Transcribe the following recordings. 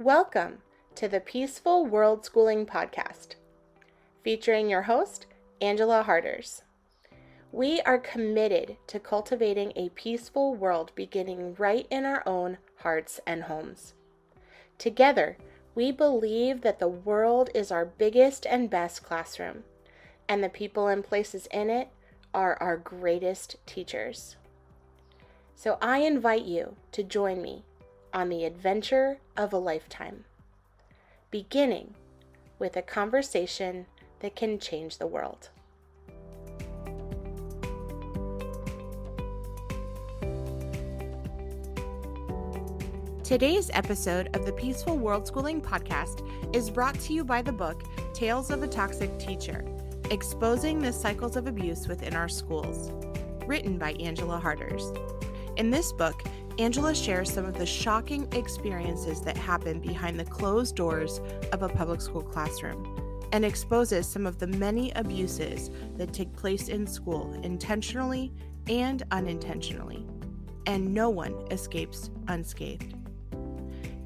Welcome to the Peaceful World Schooling Podcast, featuring your host, Angela Harders. We are committed to cultivating a peaceful world beginning right in our own hearts and homes. Together, we believe that the world is our biggest and best classroom, and the people and places in it are our greatest teachers. So I invite you to join me on the adventure of a lifetime, beginning with a conversation that can change the world. Today's episode of the Peaceful World Schooling podcast is brought to you by the book Tales of a Toxic Teacher Exposing the Cycles of Abuse Within Our Schools, written by Angela Harders. In this book, Angela shares some of the shocking experiences that happen behind the closed doors of a public school classroom and exposes some of the many abuses that take place in school intentionally and unintentionally. And no one escapes unscathed.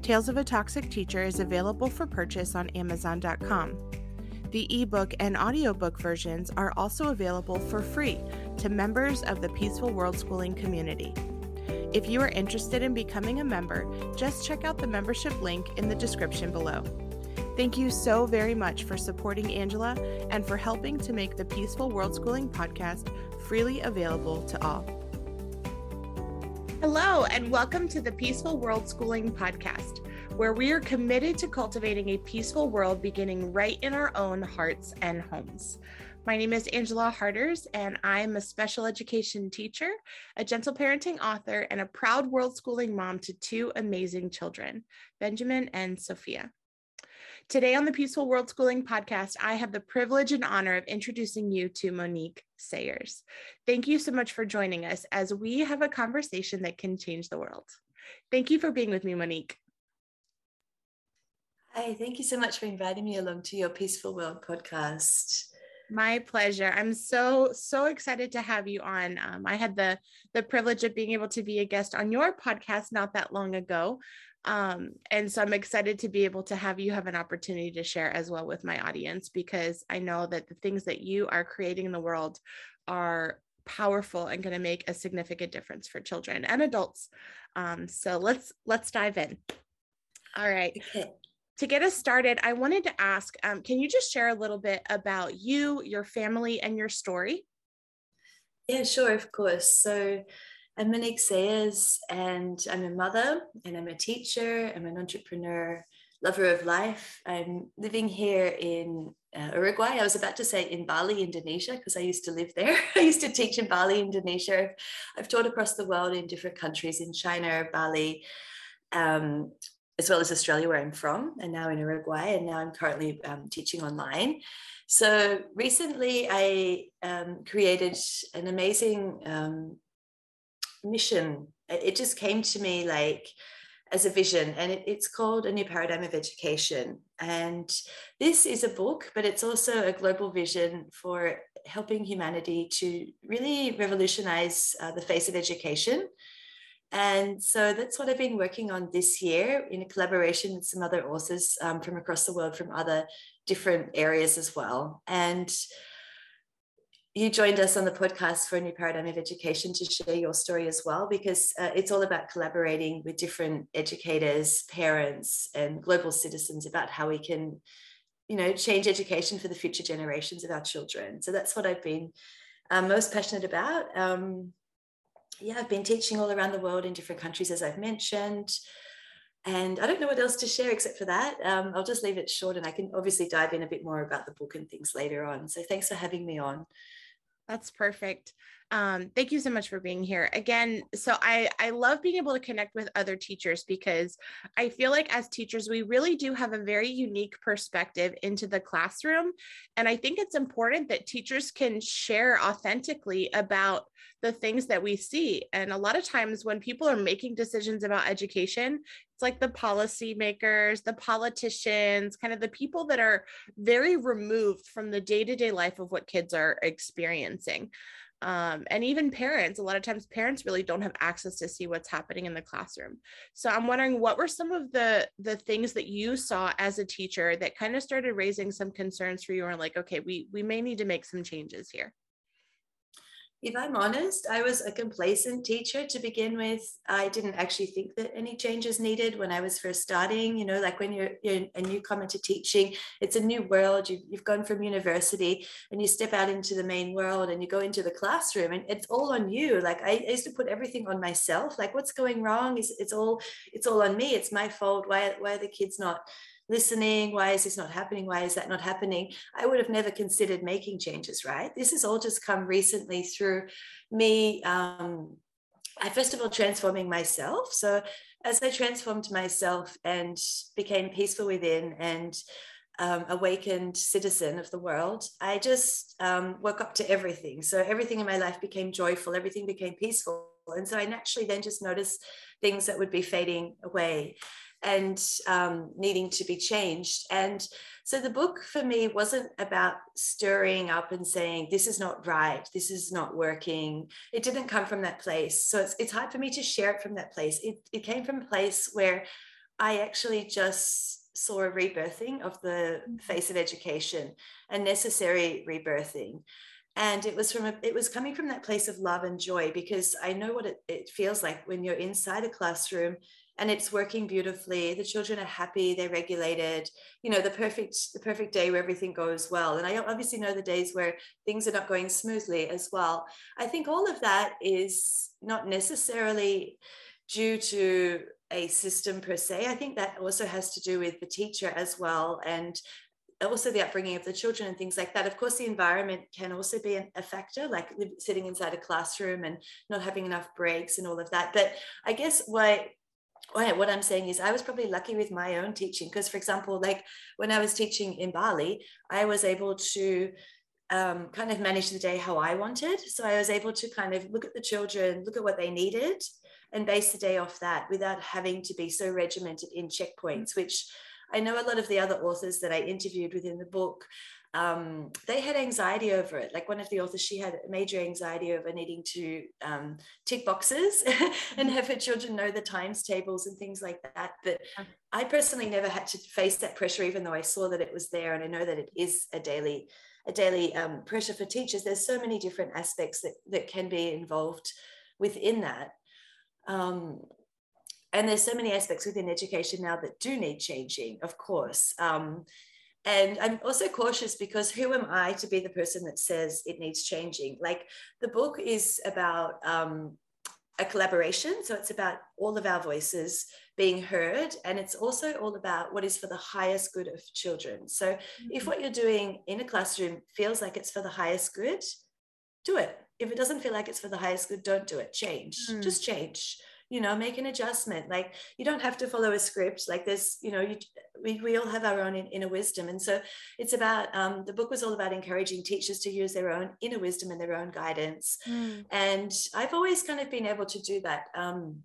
Tales of a Toxic Teacher is available for purchase on Amazon.com. The ebook and audiobook versions are also available for free to members of the Peaceful World Schooling community. If you are interested in becoming a member, just check out the membership link in the description below. Thank you so very much for supporting Angela and for helping to make the Peaceful World Schooling podcast freely available to all. Hello, and welcome to the Peaceful World Schooling podcast, where we are committed to cultivating a peaceful world beginning right in our own hearts and homes. My name is Angela Harders, and I'm a special education teacher, a gentle parenting author, and a proud world schooling mom to two amazing children, Benjamin and Sophia. Today on the Peaceful World Schooling podcast, I have the privilege and honor of introducing you to Monique Sayers. Thank you so much for joining us as we have a conversation that can change the world. Thank you for being with me, Monique. Hi, thank you so much for inviting me along to your Peaceful World podcast. My pleasure. I'm so so excited to have you on. Um, I had the the privilege of being able to be a guest on your podcast not that long ago, um, and so I'm excited to be able to have you have an opportunity to share as well with my audience because I know that the things that you are creating in the world are powerful and going to make a significant difference for children and adults. Um, so let's let's dive in. All right. To get us started, I wanted to ask um, can you just share a little bit about you, your family, and your story? Yeah, sure, of course. So, I'm Monique Sayers, and I'm a mother, and I'm a teacher, I'm an entrepreneur, lover of life. I'm living here in uh, Uruguay. I was about to say in Bali, Indonesia, because I used to live there. I used to teach in Bali, Indonesia. I've taught across the world in different countries, in China, Bali, um, as well as Australia, where I'm from, and now in Uruguay, and now I'm currently um, teaching online. So recently, I um, created an amazing um, mission. It just came to me like as a vision, and it, it's called A New Paradigm of Education. And this is a book, but it's also a global vision for helping humanity to really revolutionize uh, the face of education. And so that's what I've been working on this year in a collaboration with some other authors um, from across the world, from other different areas as well. And you joined us on the podcast for a new paradigm of education to share your story as well, because uh, it's all about collaborating with different educators, parents, and global citizens about how we can, you know, change education for the future generations of our children. So that's what I've been uh, most passionate about. Um, yeah, I've been teaching all around the world in different countries, as I've mentioned. And I don't know what else to share except for that. Um, I'll just leave it short and I can obviously dive in a bit more about the book and things later on. So thanks for having me on. That's perfect. Um, thank you so much for being here again. So I I love being able to connect with other teachers because I feel like as teachers we really do have a very unique perspective into the classroom, and I think it's important that teachers can share authentically about the things that we see. And a lot of times when people are making decisions about education, it's like the policymakers, the politicians, kind of the people that are very removed from the day to day life of what kids are experiencing. um, and even parents a lot of times parents really don't have access to see what's happening in the classroom so i'm wondering what were some of the the things that you saw as a teacher that kind of started raising some concerns for you and like okay we we may need to make some changes here if I'm honest, I was a complacent teacher to begin with. I didn't actually think that any changes needed when I was first starting. You know, like when you're, you're a newcomer to teaching, it's a new world. You've, you've gone from university and you step out into the main world and you go into the classroom and it's all on you. Like I, I used to put everything on myself. Like what's going wrong? Is it's all it's all on me. It's my fault. Why why are the kids not listening why is this not happening why is that not happening i would have never considered making changes right this has all just come recently through me um, I first of all transforming myself. So as I transformed myself and became peaceful within and um, awakened citizen of the world, I just um, woke up to everything. So everything in my life became joyful, everything became peaceful. And so I naturally then just noticed things that would be fading away and um, needing to be changed. And so the book for me wasn't about stirring up and saying, this is not right, this is not working. It didn't come from that place. So it's, it's hard for me to share it from that place. It, it came from a place where I actually just saw a rebirthing of the mm-hmm. face of education, a necessary rebirthing and it was from a, it was coming from that place of love and joy because i know what it, it feels like when you're inside a classroom and it's working beautifully the children are happy they're regulated you know the perfect the perfect day where everything goes well and i obviously know the days where things are not going smoothly as well i think all of that is not necessarily due to a system per se i think that also has to do with the teacher as well and also the upbringing of the children and things like that. Of course, the environment can also be a factor, like sitting inside a classroom and not having enough breaks and all of that. But I guess why what I'm saying is I was probably lucky with my own teaching because, for example, like when I was teaching in Bali, I was able to um, kind of manage the day how I wanted. So I was able to kind of look at the children, look at what they needed, and base the day off that without having to be so regimented in checkpoints, which I know a lot of the other authors that I interviewed within the book um, they had anxiety over it. Like one of the authors, she had major anxiety over needing to um, tick boxes and mm-hmm. have her children know the times tables and things like that. But I personally never had to face that pressure, even though I saw that it was there, and I know that it is a daily a daily um, pressure for teachers. There's so many different aspects that that can be involved within that. Um, and there's so many aspects within education now that do need changing, of course. And I'm also cautious because who am I to be the person that says it needs changing? Like the book is about um, a collaboration. So it's about all of our voices being heard. And it's also all about what is for the highest good of children. So mm-hmm. if what you're doing in a classroom feels like it's for the highest good, do it. If it doesn't feel like it's for the highest good, don't do it. Change. Mm. Just change you know make an adjustment like you don't have to follow a script like this you know you, we, we all have our own inner wisdom and so it's about um, the book was all about encouraging teachers to use their own inner wisdom and their own guidance mm. and i've always kind of been able to do that um,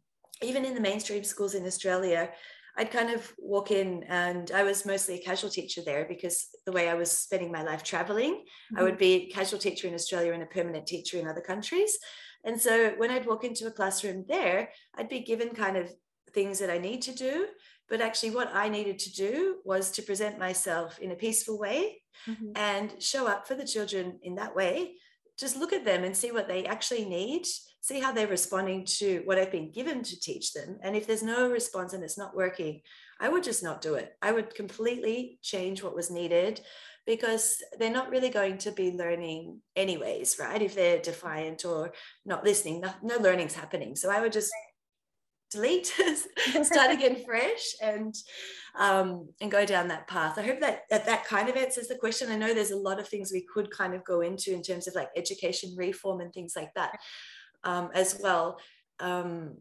even in the mainstream schools in australia I'd kind of walk in and I was mostly a casual teacher there because the way I was spending my life traveling, mm-hmm. I would be a casual teacher in Australia and a permanent teacher in other countries. And so when I'd walk into a classroom there, I'd be given kind of things that I need to do. But actually, what I needed to do was to present myself in a peaceful way mm-hmm. and show up for the children in that way. Just look at them and see what they actually need, see how they're responding to what I've been given to teach them. And if there's no response and it's not working, I would just not do it. I would completely change what was needed because they're not really going to be learning anyways, right? If they're defiant or not listening, no, no learning's happening. So I would just delete, start again fresh, and um, and go down that path. I hope that, that that kind of answers the question. I know there's a lot of things we could kind of go into in terms of like education reform and things like that um, as well. Um,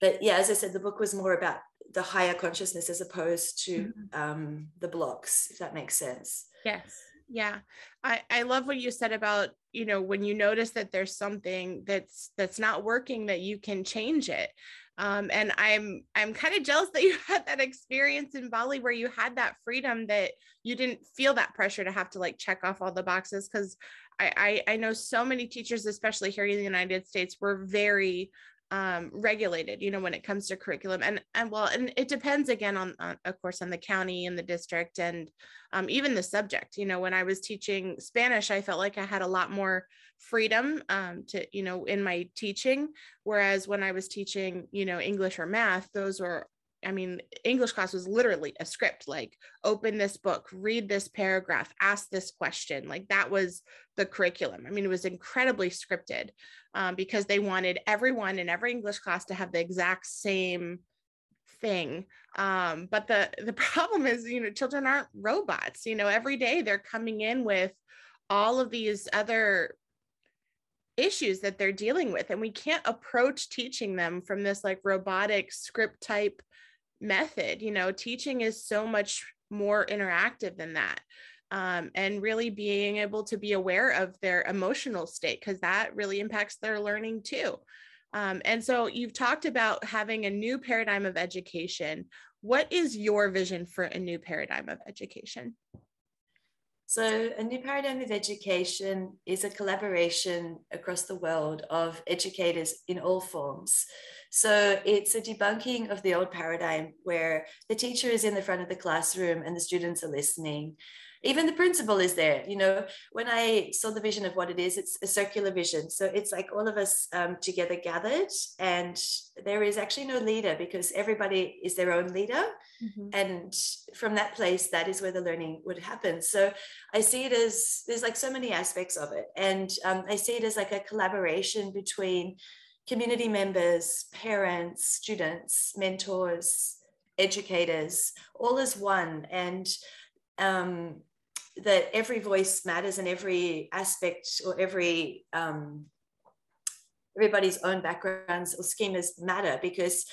but yeah, as I said, the book was more about the higher consciousness as opposed to mm-hmm. um, the blocks, if that makes sense. Yes. Yeah. I, I love what you said about, you know, when you notice that there's something that's that's not working, that you can change it. Um, and I'm I'm kind of jealous that you had that experience in Bali where you had that freedom that you didn't feel that pressure to have to like check off all the boxes because I, I I know so many teachers, especially here in the United States, were very um, regulated, you know, when it comes to curriculum. And and well, and it depends again on, on of course, on the county and the district and um, even the subject. You know, when I was teaching Spanish, I felt like I had a lot more freedom um, to, you know, in my teaching. Whereas when I was teaching, you know, English or math, those were I mean, English class was literally a script like open this book, read this paragraph, ask this question. Like that was the curriculum. I mean, it was incredibly scripted um, because they wanted everyone in every English class to have the exact same thing. Um, but the the problem is, you know, children aren't robots. You know, every day they're coming in with all of these other issues that they're dealing with and we can't approach teaching them from this like robotic script type method you know teaching is so much more interactive than that. Um, and really being able to be aware of their emotional state because that really impacts their learning too. Um, and so you've talked about having a new paradigm of education. What is your vision for a new paradigm of education so, a new paradigm of education is a collaboration across the world of educators in all forms. So, it's a debunking of the old paradigm where the teacher is in the front of the classroom and the students are listening even the principal is there you know? When i saw the vision of what it is it's a circular vision. So it's like all of us um, together gathered and there is actually no leader because everybody is their own leader. Mm-hmm. and from that place that is where the learning would happen. So i see it as there's like so many aspects of it. And um, i see it as like a collaboration between community members parents students mentors educators all as one. And um, that every voice matters and every aspect or every um, everybody's own backgrounds or schemas matter because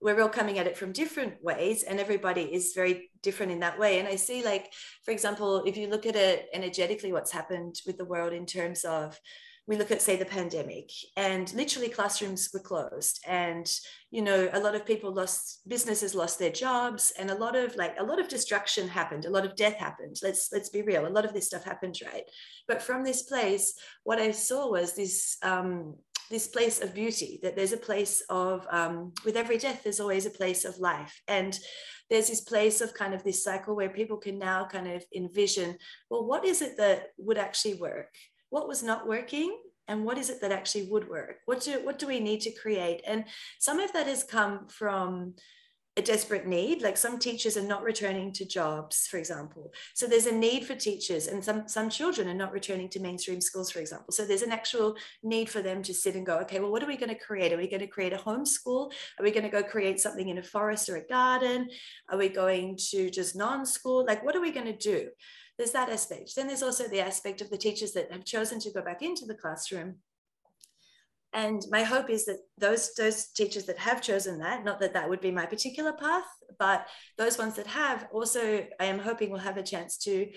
we're all coming at it from different ways and everybody is very different in that way. And i see like for example if you look at it energetically what's happened with the world in terms of we look at say the pandemic and literally classrooms were closed and you know a lot of people lost businesses lost their jobs and a lot of like a lot of destruction happened a lot of death happened let's let's be real a lot of this stuff happened right? But from this place what i saw was this um this place of beauty that there's a place of um, with every death there's always a place of life and there's this place of kind of this cycle where people can now kind of envision well what is it that would actually work what was not working and what is it that actually would work? What do what do we need to create? And some of that has come from a desperate need like some teachers are not returning to jobs for example. So there's a need for teachers and some some children are not returning to mainstream schools for example. So there's an actual need for them to sit and go okay well what are we going to create? Are we going to create a home school are we going to go create something in a forest or a garden? Are we going to just non-school? Like what are we going to do there's that aspect. Then there's also the aspect of the teachers that have chosen to go back into the classroom. And my hope is that those, those teachers that have chosen that, not that that would be my particular path, but those ones that have also, I am hoping will have a chance to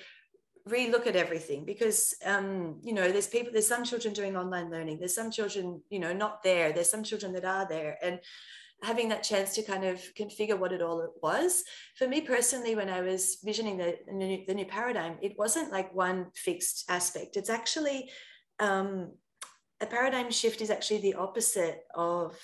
relook at everything because um, you know there's people there's some children doing online learning there's some children you know not there there's some children that are there and having that chance to kind of configure what it all was. For me personally, when I was visioning the, the, new, the new paradigm, it wasn't like one fixed aspect. It's actually um, a paradigm shift is actually the opposite of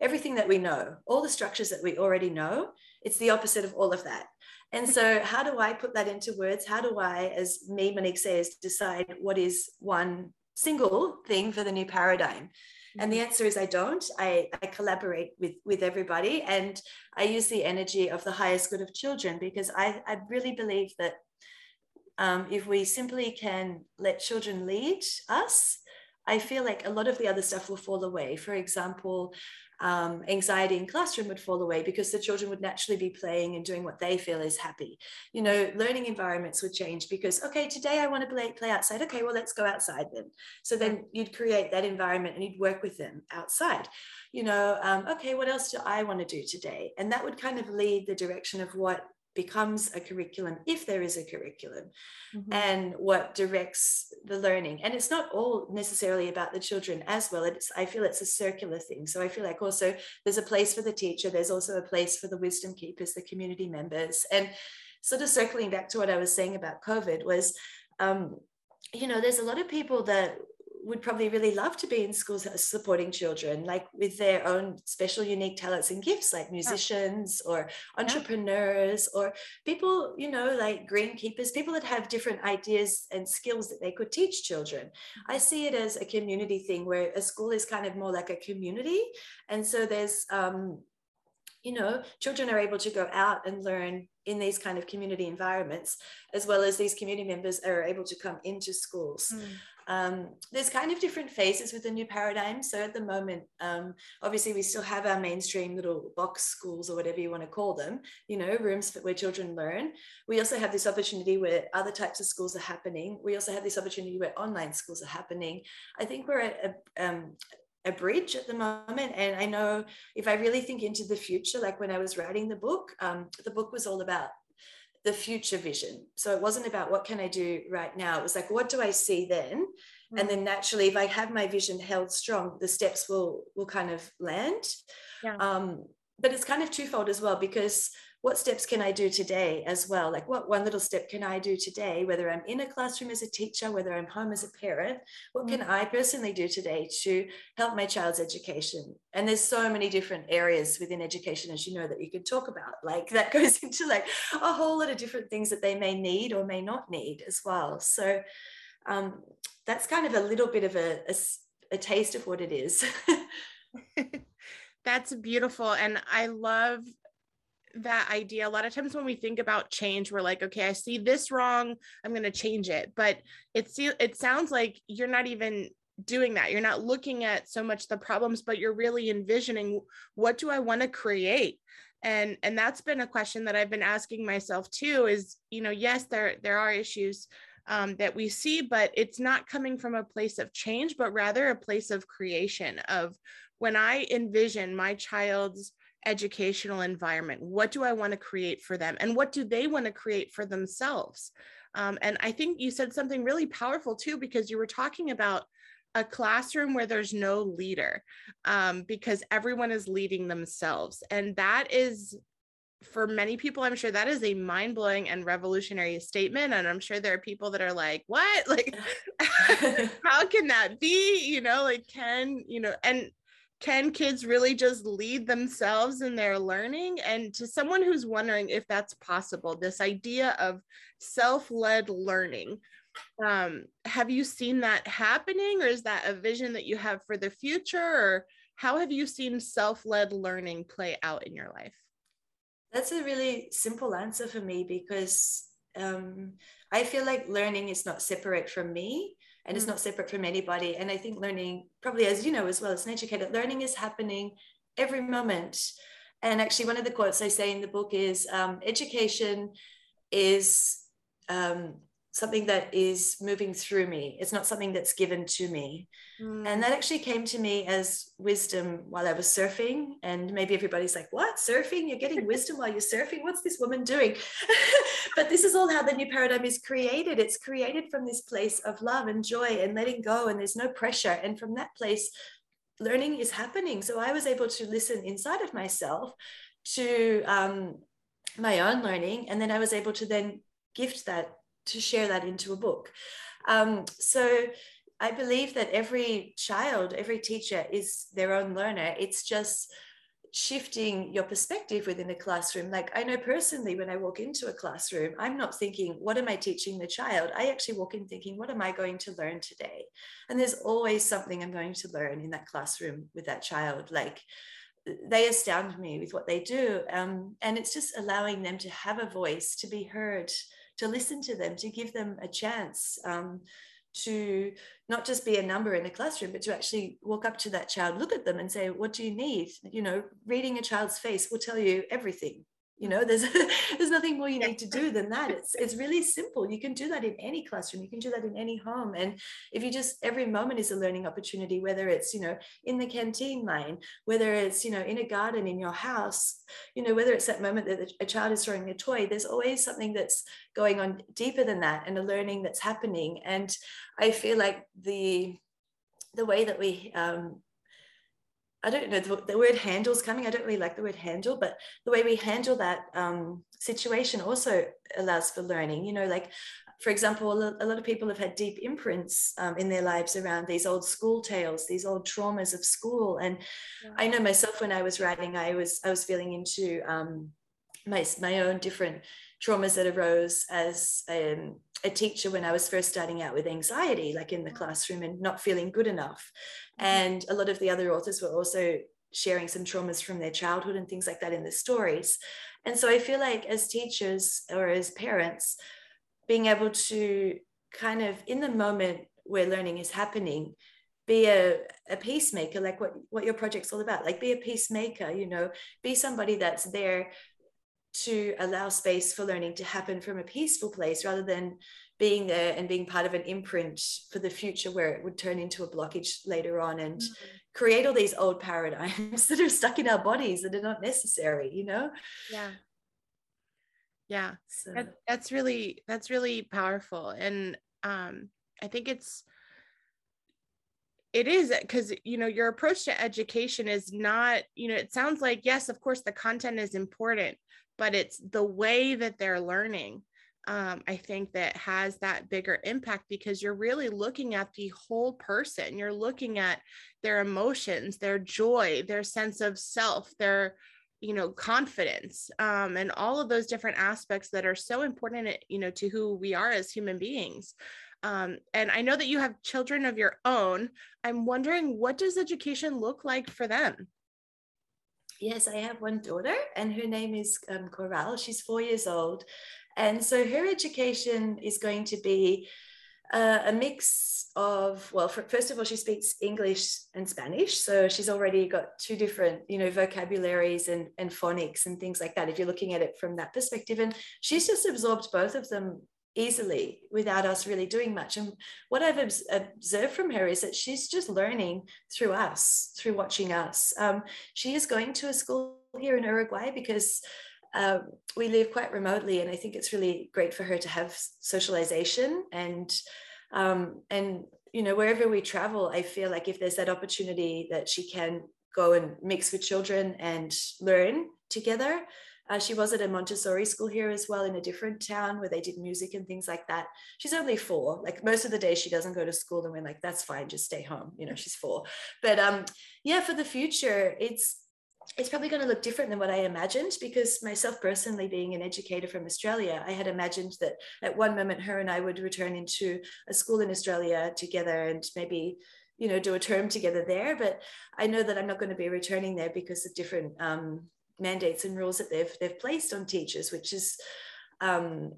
everything that we know, all the structures that we already know. It's the opposite of all of that. And so, how do I put that into words? How do I, as me, Monique Sayers, decide what is one single thing for the new paradigm? And the answer is I don't. I, I collaborate with, with everybody and I use the energy of the highest good of children because I, I really believe that um, if we simply can let children lead us, I feel like a lot of the other stuff will fall away. For example, um, anxiety in classroom would fall away because the children would naturally be playing and doing what they feel is happy. You know, learning environments would change because, okay, today I want to play, play outside. Okay, well, let's go outside then. So then you'd create that environment and you'd work with them outside. You know, um, okay, what else do I want to do today? And that would kind of lead the direction of what becomes a curriculum if there is a curriculum mm-hmm. and what directs the learning. And it's not all necessarily about the children as well. It's i feel it's a circular thing. So i feel like also there's a place for the teacher there's also a place for the wisdom keepers the community members. And sort of circling back to what i was saying about covid was um, you know there's a lot of people that would probably really love to be in schools supporting children, like with their own special, unique talents and gifts, like musicians yeah. or entrepreneurs yeah. or people, you know, like greenkeepers, people that have different ideas and skills that they could teach children. I mm-hmm. see it as a community thing where a school is kind of more like a community. And so there's, um, you know, children are able to go out and learn in these kind of community environments, as well as these community members are able to come into schools. Mm. Um, there's kind of different phases with the new paradigm. So at the moment, um, obviously, we still have our mainstream little box schools or whatever you want to call them, you know, rooms where children learn. We also have this opportunity where other types of schools are happening. We also have this opportunity where online schools are happening. I think we're at a, um, a bridge at the moment. And I know if I really think into the future, like when I was writing the book, um, the book was all about the future vision. So it wasn't about what can I do right now. It was like, what do I see then? Mm. And then naturally, if I have my vision held strong, the steps will will kind of land. Yeah. Um, but it's kind of twofold as well because what steps can I do today as well? Like, what one little step can I do today, whether I'm in a classroom as a teacher, whether I'm home as a parent? What can mm. I personally do today to help my child's education? And there's so many different areas within education, as you know, that you can talk about. Like, that goes into like a whole lot of different things that they may need or may not need as well. So, um, that's kind of a little bit of a, a, a taste of what it is. That's beautiful. And I love that idea a lot of times when we think about change we're like okay i see this wrong i'm going to change it. But it's it sounds like you're not even doing that. You're not looking at so much the problems but you're really envisioning what do i want to create? And and that's been a question that i've been asking myself too is you know yes there there are issues um, that we see but it's not coming from a place of change but rather a place of creation of when i envision my child's educational environment? What do i want to create for them? And what do they want to create for themselves? Um, and i think you said something really powerful too because you were talking about a classroom where there's no leader um, because everyone is leading themselves. And that is for many people i'm sure that is a mind-blowing and revolutionary statement. And i'm sure there are people that are like what? Like how can that be? You know like can you know and can kids really just lead themselves in their learning? And to someone who's wondering if that's possible, this idea of self led learning, um, have you seen that happening, or is that a vision that you have for the future? Or how have you seen self led learning play out in your life? That's a really simple answer for me because um, I feel like learning is not separate from me and it's mm. not separate from anybody. And I think learning, probably as you know as well as an educator, learning is happening every moment. And actually, one of the quotes I say in the book is um, education is um, something that is moving through me. It's not something that's given to me. Mm. And that actually came to me as wisdom while I was surfing. And maybe everybody's like, what? Surfing? You're getting wisdom while you're surfing? What's this woman doing? but this is all how the new paradigm is created. It's created from this place of love and joy and letting go, and there's no pressure. And from that place, learning is happening. So I was able to listen inside of myself to um, my own learning. And then I was able to then gift that to share that into a book. Um, so I believe that every child, every teacher is their own learner. It's just shifting your perspective within a classroom. Like I know personally, when I walk into a classroom, I'm not thinking, what am I teaching the child? I actually walk in thinking, what am I going to learn today? And there's always something I'm going to learn in that classroom with that child. Like they astound me with what they do. Um, and it's just allowing them to have a voice, to be heard, to listen to them, to give them a chance um, to not just be a number in a classroom, but to actually walk up to that child, look at them and say, What do you need? You know, reading a child's face will tell you everything. You know there's there's nothing more you need to do than that. It's it's really simple. You can do that in any classroom. You can do that in any home. And if you just every moment is a learning opportunity whether it's you know in the canteen lane whether it's you know in a garden in your house you know whether it's that moment that a child is throwing a toy there's always something that's going on deeper than that and a learning that's happening. And i feel like the the way that we um, I don't know the, the, word handles coming. I don't really like the word handle, but the way we handle that um, situation also allows for learning. You know, like for example, a lot of people have had deep imprints um, in their lives around these old school tales, these old traumas of school. And yeah. I know myself when I was writing, I was I was feeling into um, my my own different traumas that arose as um, a teacher when I was first starting out with anxiety, like in the classroom and not feeling good enough. Mm-hmm. And a lot of the other authors were also sharing some traumas from their childhood and things like that in the stories. And so I feel like as teachers or as parents, being able to kind of in the moment where learning is happening, be a, a peacemaker, like what, what your project's all about, like be a peacemaker, you know, be somebody that's there to allow space for learning to happen from a peaceful place rather than being there and being part of an imprint for the future where it would turn into a blockage later on and mm-hmm. create all these old paradigms that are stuck in our bodies that are not necessary you know yeah yeah so. that, that's really that's really powerful and um i think it's it is because you know your approach to education is not you know it sounds like yes of course the content is important but it's the way that they're learning um, I think that has that bigger impact because you're really looking at the whole person. You're looking at their emotions, their joy, their sense of self, their you know confidence um, and all of those different aspects that are so important you know to who we are as human beings. Um, and i know that you have children of your own. I'm wondering what does education look like for them Yes, I have one daughter, and her name is um, Coral. She's four years old. And so her education is going to be uh, a mix of, well, for, first of all, she speaks English and Spanish. So she's already got two different, you know, vocabularies and, and phonics and things like that, if you're looking at it from that perspective. And she's just absorbed both of them easily without us really doing much. And what I've observed from her is that she's just learning through us, through watching us. Um, she is going to a school here in Uruguay because uh, we live quite remotely, and I think it's really great for her to have socialization and um, and you know wherever we travel, I feel like if there's that opportunity that she can go and mix with children and learn together, uh, she was at a Montessori school here as well in a different town where they did music and things like that. She's only four. Like most of the day, she doesn't go to school, and we're like, "That's fine, just stay home." You know, she's four. But um, yeah, for the future, it's it's probably going to look different than what I imagined because myself personally, being an educator from Australia, I had imagined that at one moment her and I would return into a school in Australia together and maybe you know do a term together there but i know that i'm not going to be returning there because of different um, mandates and rules that they've they've placed on teachers, which is um,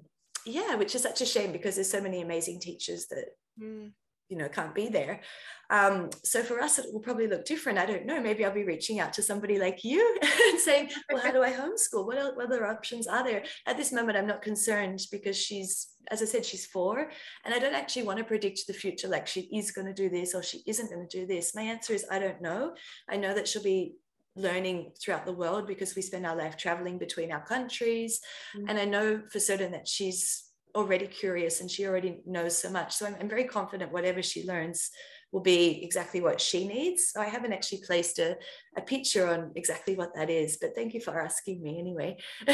yeah, which is such a shame because there's so many amazing teachers that mm. you know can't be there. Um, so for us, it will probably look different. I don't know. Maybe I'll be reaching out to somebody like you and saying, "Well, how do I homeschool? What, what other options are there?" At this moment, I'm not concerned because she's, as I said, she's four, and I don't actually want to predict the future. Like she is going to do this or she isn't going to do this. My answer is I don't know. I know that she'll be learning throughout the world because we spend our life traveling between our countries. Mm-hmm. And I know for certain that she's already curious and she already knows so much. So I'm, I'm, very confident whatever she learns will be exactly what she needs. So I haven't actually placed a, a picture on exactly what that is, but thank you for asking me anyway.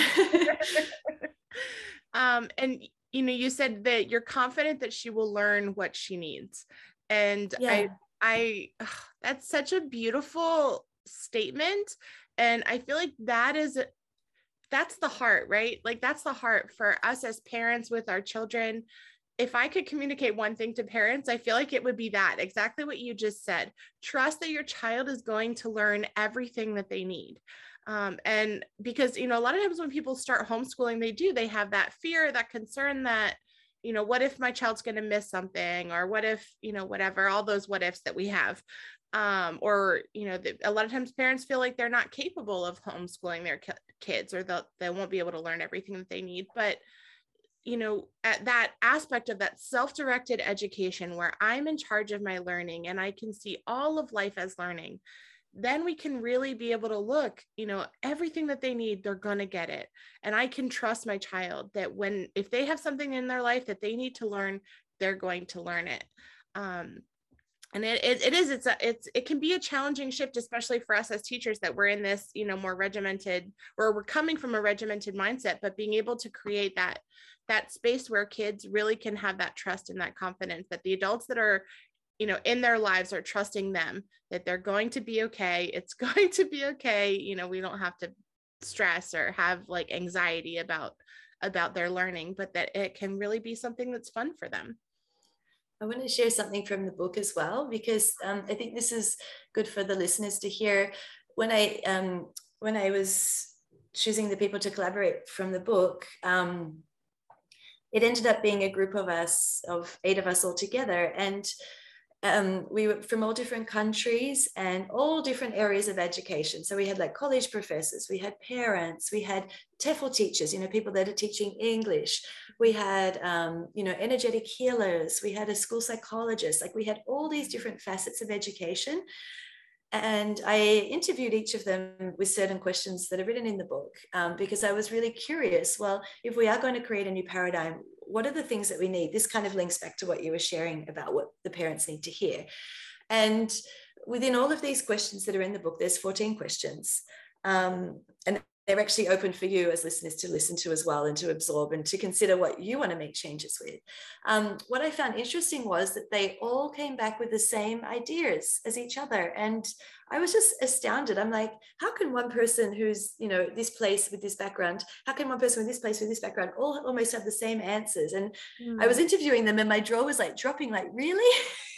um, and you know, you said that you're confident that she will learn what she needs. And yeah. I I ugh, that's such a beautiful statement and i feel like that is that's the heart right like that's the heart for us as parents with our children if I could communicate one thing to parents, I feel like it would be that exactly what you just said. Trust that your child is going to learn everything that they need. Um, and because, you know, a lot of times when people start homeschooling, they do, they have that fear, that concern that, you know, what if my child's going to miss something or what if, you know, whatever, all those what ifs that we have. Um, or you know the, a lot of times parents feel like they're not capable of homeschooling their kids or they'll, they won't be able to learn everything that they need but you know at that aspect of that self-directed education where i'm in charge of my learning and i can see all of life as learning then we can really be able to look you know everything that they need they're going to get it. And i can trust my child that when if they have something in their life that they need to learn they're going to learn it. Um, and it, it, it is it's a it's it can be a challenging shift especially for us as teachers that we're in this you know more regimented or we're coming from a regimented mindset but being able to create that that space where kids really can have that trust and that confidence that the adults that are you know in their lives are trusting them that they're going to be okay. It's going to be okay. You know we don't have to stress or have like anxiety about about their learning but that it can really be something that's fun for them I want to share something from the book as well because um, I think this is good for the listeners to hear. When I um, when I was choosing the people to collaborate from the book, um, it ended up being a group of us of eight of us all together, and um, we were from all different countries and all different areas of education. So we had like college professors, we had parents, we had TEFL teachers, you know, people that are teaching English. We had, um, you know, energetic healers. We had a school psychologist. Like we had all these different facets of education. And I interviewed each of them with certain questions that are written in the book um, because I was really curious. Well, if we are going to create a new paradigm, what are the things that we need? This kind of links back to what you were sharing about what the parents need to hear. And within all of these questions that are in the book, there's 14 questions. Um, and they're actually open for you as listeners to listen to as well and to absorb and to consider what you want to make changes with. Um, what I found interesting was that they all came back with the same ideas as each other. And I was just astounded. I'm like, how can one person who's, you know, this place with this background, how can one person with this place with this background all almost have the same answers? And mm. I was hmm. interviewing them and my jaw was like dropping, like, really?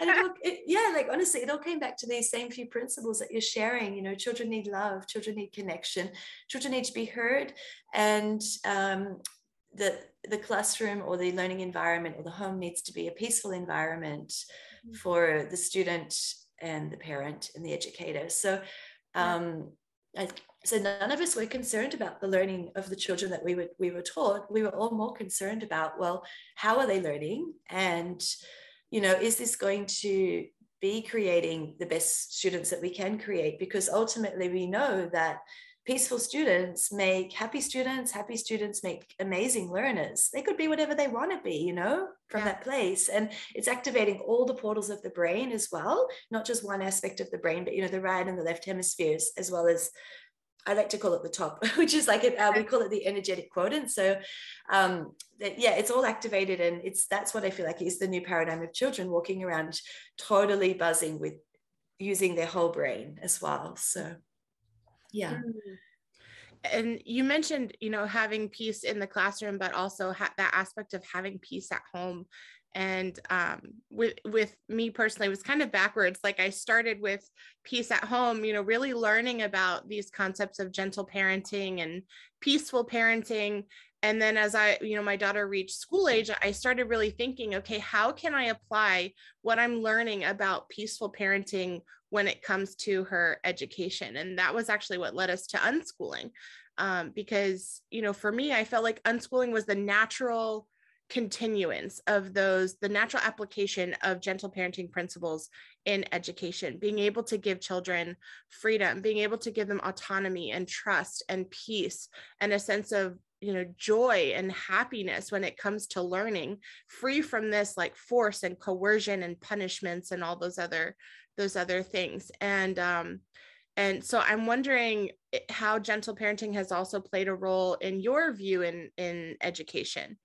and it all, it, yeah, like honestly, it all came back to these same few principles that you're sharing. You know, children need love, children need connection, children need to be heard. And um, the the classroom or the learning environment or the home needs to be a peaceful environment mm-hmm. for the student and the parent and the educator. So, um, I, so none of us were concerned about the learning of the children that we were we were taught. We were all more concerned about well, how are they learning, and you know, is this going to be creating the best students that we can create? Because ultimately, we know that peaceful students make happy students happy students make amazing learners they could be whatever they want to be you know from yeah. that place and it's activating all the portals of the brain as well not just one aspect of the brain but you know the right and the left hemispheres as well as I like to call it the top, which is like uh, we call it the energetic quadrant. So, um, that, yeah, it's all activated, and it's that's what I feel like is the new paradigm of children walking around totally buzzing with using their whole brain as well. So, yeah. Mm. and you mentioned you know having peace in the classroom but also ha- that aspect of having peace at home. And um, with with me personally it was kind of backwards. Like i started with peace at home you know really learning about these concepts of gentle parenting and peaceful parenting. And then as i you know my daughter reached school age i started really thinking okay how can i apply what i'm learning about peaceful parenting when it comes to her education and that was actually what led us to unschooling. Um, because you know for me i felt like unschooling was the natural continuance of those the natural application of gentle parenting principles in education being able to give children freedom being able to give them autonomy and trust and peace and a sense of you know joy and happiness when it comes to learning free from this like force and coercion and punishments and all those other those other things and um and so i'm wondering how gentle parenting has also played a role in your view in in education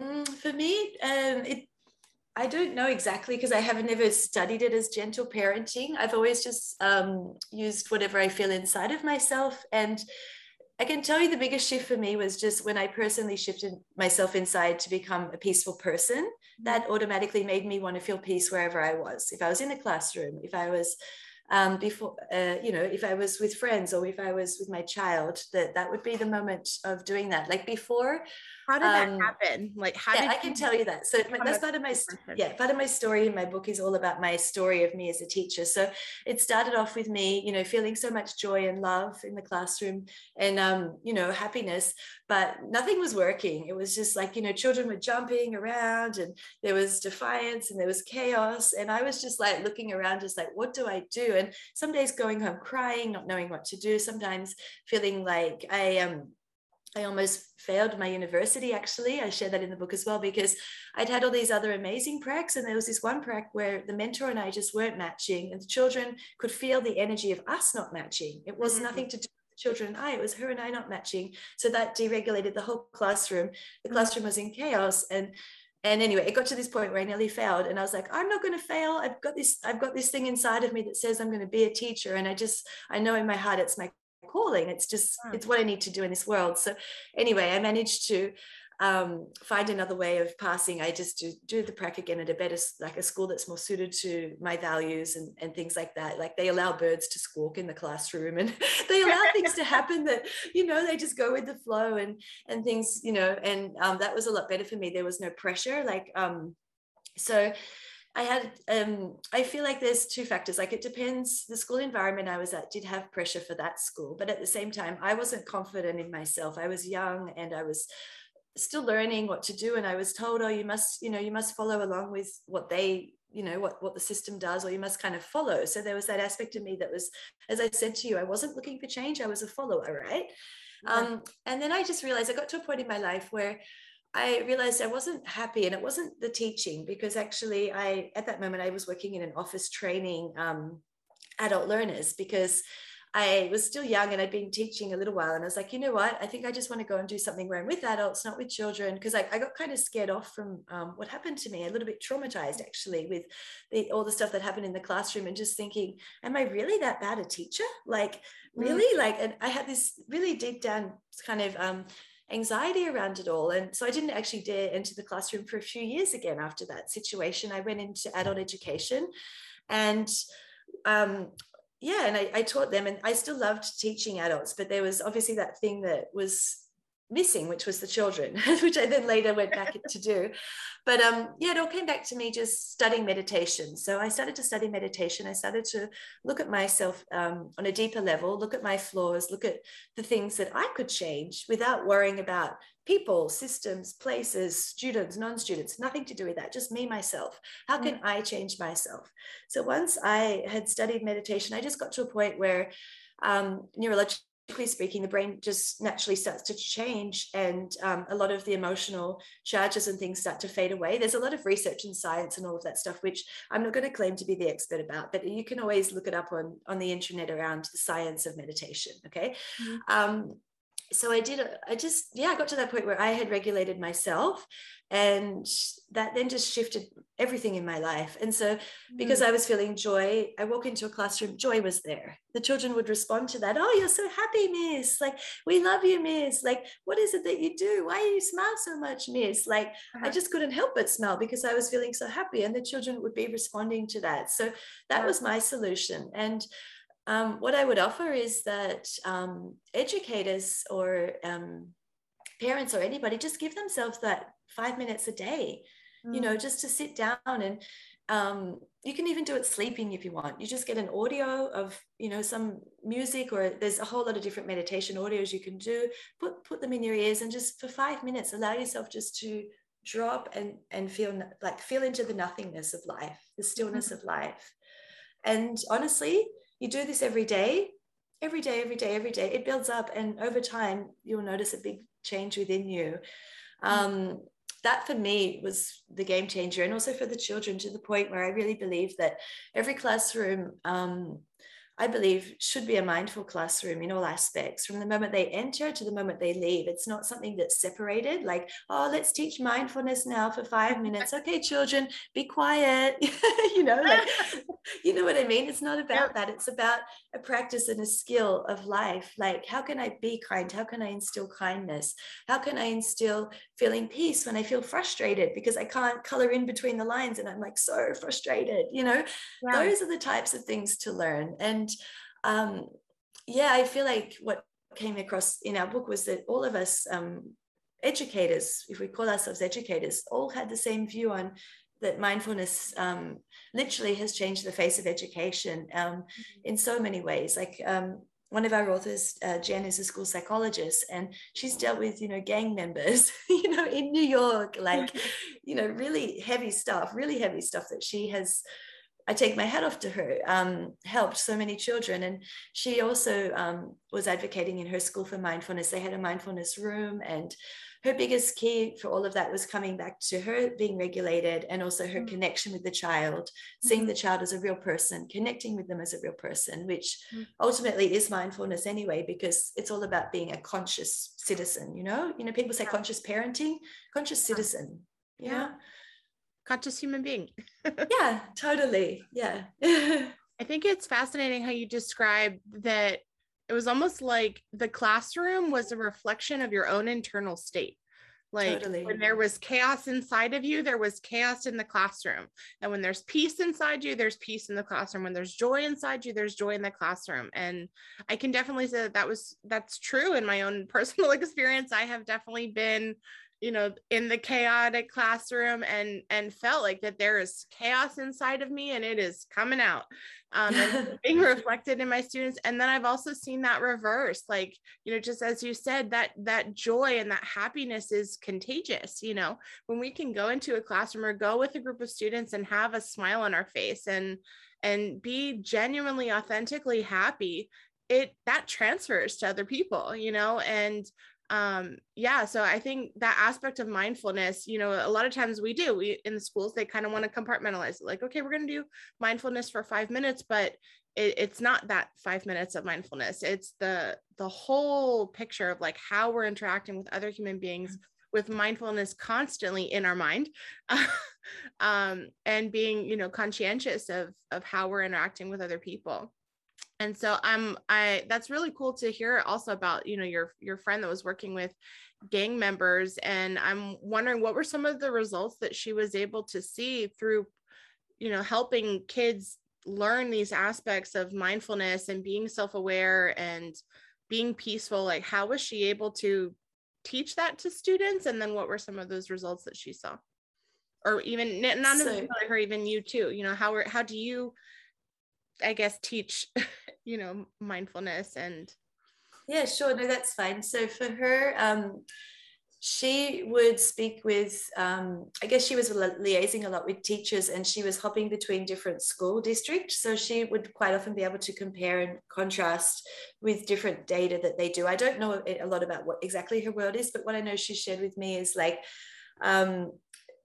mm, for me um it I don't know exactly because I haven't ever studied it as gentle parenting. I've always just um, used whatever I feel inside of myself. And I can tell you the biggest shift for me was just when I personally shifted myself inside to become a peaceful person. Mm-hmm. That automatically made me want to feel peace wherever I was. If I was in the classroom, if I was um, before, uh, you know, if I was with friends or if I was with my child, that that would be the moment of doing that. Like before, how did that um, happen? Like, how yeah, did I can tell you that. So that's part of my yeah, part of my story in my book is all about my story of me as a teacher. So it started off with me, you know, feeling so much joy and love in the classroom and um, you know, happiness, but nothing was working. It was just like, you know, children were jumping around and there was defiance and there was chaos. And I was just like looking around, just like, what do I do? And some days going home crying, not knowing what to do, sometimes feeling like I am um, I almost failed my university actually. I share that in the book as well because I'd had all these other amazing pracs and there was this one prac where the mentor and I just weren't matching and the children could feel the energy of us not matching. It was mm-hmm. nothing to do with the children and I, it was her and I not matching. So that deregulated the whole classroom. The mm-hmm. classroom was in chaos and and anyway it got to this point where i nearly failed and i was like i'm not going to fail i've got this i've got this thing inside of me that says i'm going to be a teacher and i just i know in my heart it's my calling. It's just, it's what I need to do in this world. So anyway, I managed to um, find another way of passing. I just do, do the prac again at a better, like a school that's more suited to my values and, and things like that. Like they allow birds to squawk in the classroom and they allow things to happen that, you know, they just go with the flow and, and things, you know, and um, that was a lot better for me. There was no pressure. Like, um, so I had, um, I feel like there's two factors. Like it depends. The school environment I was at did have pressure for that school, but at the same time, I wasn't confident in myself. I was young and I was still learning what to do. And I was told, oh, you must, you know, you must follow along with what they, you know, what, what the system does, or you must kind of follow. So there was that aspect of me that was, as I said to you, I wasn't looking for change. I was a follower, right? Um, and then I just realized I got to a point in my life where I realized I wasn't happy, and it wasn't the teaching because actually, I at that moment I was working in an office training um, adult learners because I was still young and I'd been teaching a little while, and I was like, you know what? I think I just want to go and do something where I'm with adults, not with children, because I, I, got kind of scared off from um, what happened to me, a little bit traumatized actually with the, all the stuff that happened in the classroom, and just thinking, am I really that bad a teacher? Like, mm. really? Mm. Like, and I had this really deep down kind of um, anxiety around it all. And so I didn't actually dare enter the classroom for a few years again after that situation. I went into adult education and um, yeah, and I, I taught them and I still loved teaching adults, but there was obviously that thing that was missing, which was the children, which I then later went back to do. But um, yeah, it all came back to me just studying meditation. So I started to study meditation. I started to look at myself um, on a deeper level, look at my flaws, look at the things that I could change without worrying about people, systems, places, students, non students, nothing to do with that, just me, myself. How can mm. I change myself? So once I had studied meditation, I just got to a point where um, neurologically speaking, the brain just naturally starts to change and um, a lot of the emotional charges and things start to fade away. There's a lot of research and science and all of that stuff, which I'm not going to claim to be the expert about, but you can always look it up on, on the internet around the science of meditation. Okay. Mm-hmm. Um, so I did, I just, yeah, I got to that point where I had regulated myself and that then just shifted everything in my life. And so because mm. i was feeling joy i walk into a classroom joy was there. The children would respond to that oh you're so happy miss. Like we love you miss. Like what is it that you do? Why do you smile so much miss? Like uh-huh. i just couldn't help but smile because i was feeling so happy and the children would be responding to that. So that was my solution. And um, what i would offer is that um, educators or um, parents or anybody just give themselves that five minutes a day mm. you know mm. just to sit down and um, you can even do it sleeping if you want you just get an audio of you know some music or there's a whole lot of different meditation audios you can do put put them in your ears and just for five minutes allow yourself just to drop and and feel like feel into the nothingness of life the stillness mm-hmm. of life and honestly you do this every day every day every day every day it builds up and over time you'll notice a big change within you. Um, that for me was the game changer and also for the children to the point where i really believe that every classroom um, I believe, should be a mindful classroom in all aspects from the moment they enter to the moment they leave. It's not something that's separated, like, oh, let's teach mindfulness now for five minutes. Okay, children, be quiet. you know, like, you know what I mean? It's not about that. It's about a practice and a skill of life. Like, how can I be kind? How can I instill kindness? How can I instill feeling peace when I feel frustrated because I can't color in between the lines and I'm like so frustrated? You know, yeah. those are the types of things to learn. And um, yeah, I feel like what came across in our book was that all of us um, educators, if we call ourselves educators, all had the same view on that mindfulness um, literally has changed the face of education um, mm-hmm. in so many ways. Like um, one of our authors, uh, Jen, is a school psychologist, and she's dealt with, you know, gang members, you know, in New York, like, you know, really heavy stuff, really heavy stuff that she has I take my hat off to her, um, helped so many children. And she also um, was advocating in her school for mindfulness. They had a mindfulness room, and her biggest key for all of that was coming back to her being regulated and also her mm-hmm. connection with the child, seeing mm-hmm. the child as a real person, connecting with them as a real person, which mm-hmm. ultimately is mindfulness anyway, because it's all about being a conscious citizen, you know? You know, people say conscious parenting, conscious citizen. Yeah. yeah conscious human being. yeah, totally. Yeah. I think it's fascinating how you describe that it was almost like the classroom was a reflection of your own internal state. Like totally. when there was chaos inside of you, there was chaos in the classroom. And when there's peace inside you, there's peace in the classroom. When there's joy inside you, there's joy in the classroom. And I can definitely say that that was that's true in my own personal experience. I have definitely been you know in the chaotic classroom and and felt like that there is chaos inside of me and it is coming out um, and being reflected in my students. And then i've also seen that reverse like you know just as you said that that joy and that happiness is contagious you know when we can go into a classroom or go with a group of students and have a smile on our face and and be genuinely authentically happy it that transfers to other people you know and um yeah so i think that aspect of mindfulness you know a lot of times we do we in the schools they kind of want to compartmentalize it like okay we're going to do mindfulness for five minutes but it, it's not that five minutes of mindfulness it's the the whole picture of like how we're interacting with other human beings with mindfulness constantly in our mind um, and being you know conscientious of of how we're interacting with other people and so i'm i that's really cool to hear also about you know your your friend that was working with gang members. And i'm wondering what were some of the results that she was able to see through you know helping kids learn these aspects of mindfulness and being self-aware and being peaceful? Like how was she able to teach that to students? And then what were some of those results that she saw? Or even not necessarily so, her even you too you know how how do you I guess teach, you know, mindfulness and yeah, sure. No, that's fine. So for her, um, she would speak with, um, I guess she was liaising a lot with teachers and she was hopping between different school districts. So she would quite often be able to compare and contrast with different data that they do. I don't know a lot about what exactly her world is, but what I know she shared with me is like um,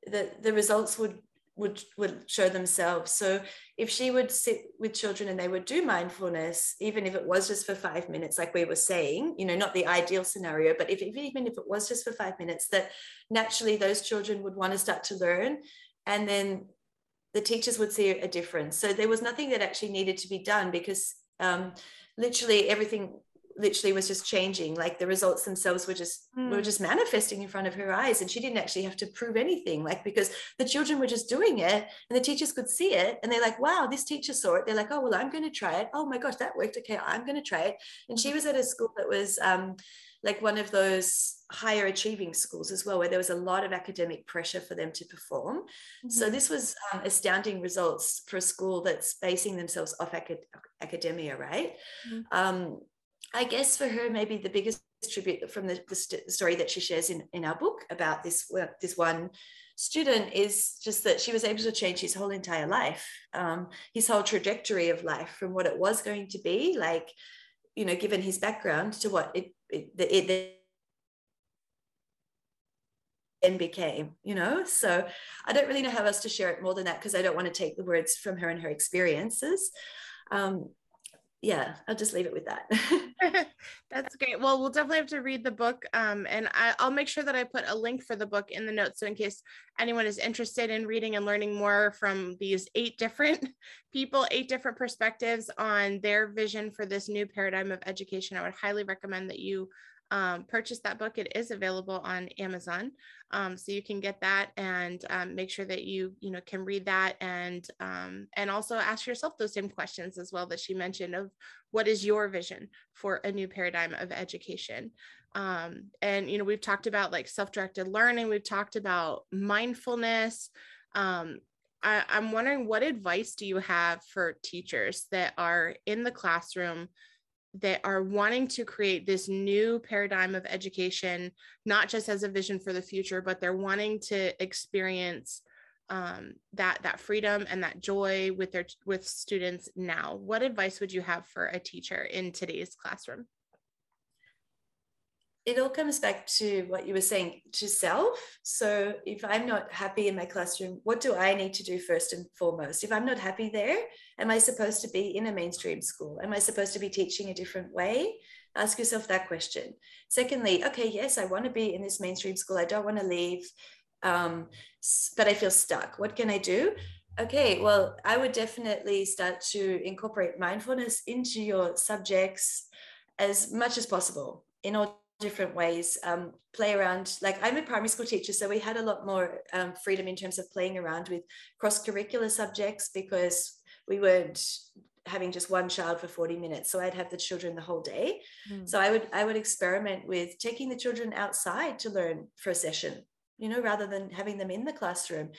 the, the results would would would show themselves. So if she would sit with children and they would do mindfulness even if it was just for five minutes like we were saying you know not the ideal scenario but if even if it was just for five minutes that naturally those children would want to start to learn and then the teachers would see a difference. So there was nothing that actually needed to be done because um, literally everything literally was just changing like the results themselves were just mm. were hmm. just manifesting in front of her eyes and she didn't actually have to prove anything like because the children were just doing it and the teachers could see it and they're like wow this teacher saw it they're like oh well i'm going to try it oh my gosh that worked okay i'm going to try it and she was at a school that was um, like one of those higher achieving schools as well, where there was a lot of academic pressure for them to perform. Mm-hmm. So this was um, astounding results for a school that's basing themselves off acad- academia, right? Mm-hmm. Um, I guess for her, maybe the biggest tribute from the, the st- story that she shares in, in our book about this, this one student is just that she was able to change his whole entire life, um, his whole trajectory of life from what it was going to be, like, you know, given his background to what it, it, it, then became, you know? So I don't really know how else to share it more than that because I don't want to take the words from her and her experiences. Um, yeah, I'll just leave it with that. That's great. Well, we'll definitely have to read the book. Um, and I, will make sure that I put a link for the book in the notes. So, in case anyone is interested in reading and learning more from these eight different people, eight different perspectives on their vision for this new paradigm of education, I would highly recommend that you um, purchase that book. It is available on Amazon, um, so you can get that and um, make sure that you you know can read that and um, and also ask yourself those same questions as well that she mentioned of what is your vision for a new paradigm of education. Um, and you know we've talked about like self-directed learning. We've talked about mindfulness. Um, I, I'm wondering what advice do you have for teachers that are in the classroom that are wanting to create this new paradigm of education, not just as a vision for the future, but they're wanting to experience um, that that freedom and that joy with their with students now. What advice would you have for a teacher in today's classroom? It all comes back to what you were saying to self. So if I'm not happy in my classroom, what do I need to do first and foremost? If I'm not happy there, am I supposed to be in a mainstream school? Am I supposed to be teaching a different way? Ask yourself that question. Secondly, okay, yes, I want to be in this mainstream school. I don't want to leave, um, but I feel stuck. What can I do? Okay, well, I would definitely start to incorporate mindfulness into your subjects as much as possible in order different ways um, play around like i'm a primary school teacher so we had a lot more um, freedom in terms of playing around with cross curricular subjects because we weren't having just one child for 40 minutes so i'd have the children the whole day mm. so i would i would experiment with taking the children outside to learn for a session you know rather than having them in the classroom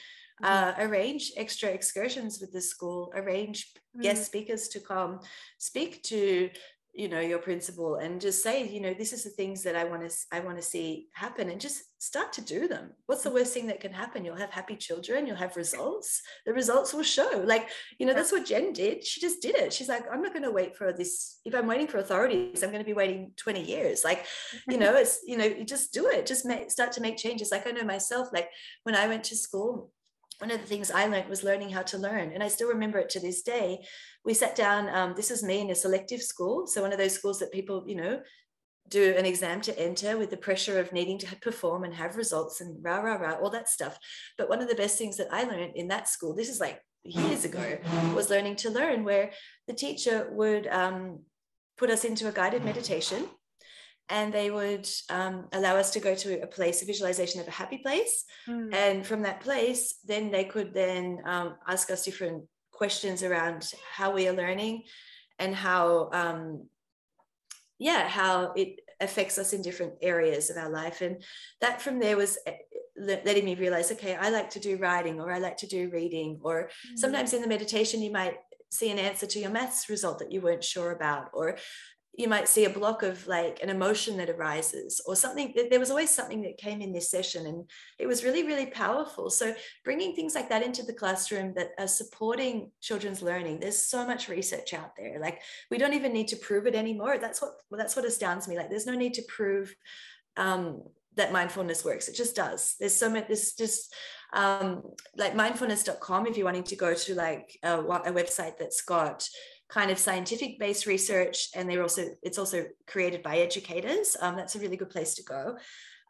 mm. uh, arrange extra excursions with the school arrange mm. guest speakers to come speak to you know your principal and just say you know this is the things that i want to i want to see happen and just start to do them. What's the worst thing that can happen? You'll have happy children you'll have results. The results will show. Like you know that's what jen did. She just did it. She's like i'm not going to wait for this. If i'm waiting for authorities i'm going to be waiting 20 years. Like you know it's you know you just do it. Just make, start to make changes. Like i know myself like when i went to school one of the things I learned was learning how to learn. And I still remember it to this day. We sat down, um, this was me in a selective school. So, one of those schools that people, you know, do an exam to enter with the pressure of needing to perform and have results and rah, rah, rah, all that stuff. But one of the best things that I learned in that school, this is like years ago, was learning to learn, where the teacher would um, put us into a guided meditation and they would um, allow us to go to a place, a visualization of a happy place. Mm. And from that place, then they could then um, ask us different questions around how we are learning and how, um, yeah, how it affects us in different areas of our life. And that from there was eh, letting me realize, okay, I like to do writing or I like to do reading, or mm. sometimes in the meditation, you might see an answer to your maths result that you weren't sure about or you might see a block of like an emotion that arises or something there was always something that came in this session and it was really really powerful. So bringing things like that into the classroom that are supporting children's learning there's so much research out there. Like we don't even need to prove it anymore. That's what well, that's what astounds me. Like there's no need to prove um, that mindfulness works. It just does. There's so much there's just um, like mindfulness.com if you're wanting to go to like a, a website that's got kind of scientific based research and they're also it's also created by educators. Um, that's a really good place to go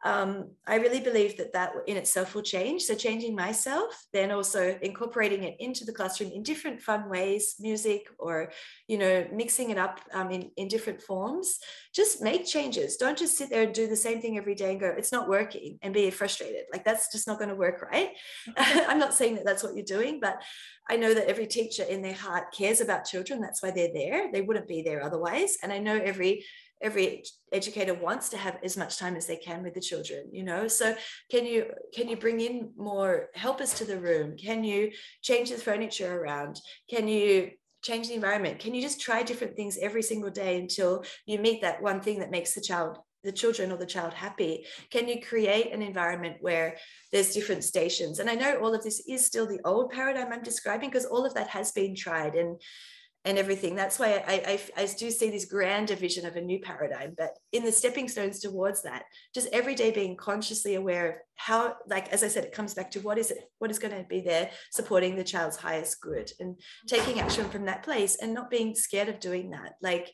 um, I really believe that that in itself will change. So changing myself, then also incorporating it into the classroom in different fun ways, music or, you know, mixing it up um, in, in different forms. Just make changes. Don't just sit there and do the same thing every day and go, it's not working and be frustrated. Like that's just not going to work, right? I'm not saying that that's what you're doing, but I know that every teacher in their heart cares about children. That's why they're there. They wouldn't be there otherwise. And I know every every educator wants to have as much time as they can with the children you know? So can you can you bring in more helpers to the room? Can you change the furniture around? Can you change the environment? Can you just try different things every single day until you meet that one thing that makes the child the children or the child happy? Can you create an environment where there's different stations? And i know all of this is still the old paradigm i'm describing because all of that has been tried and and everything. That's why I, I, I, do see this grander vision of a new paradigm, but in the stepping stones towards that, just every day being consciously aware of how, like, as I said, it comes back to what is it, what is going to be there supporting the child's highest good and taking action from that place and not being scared of doing that. Like,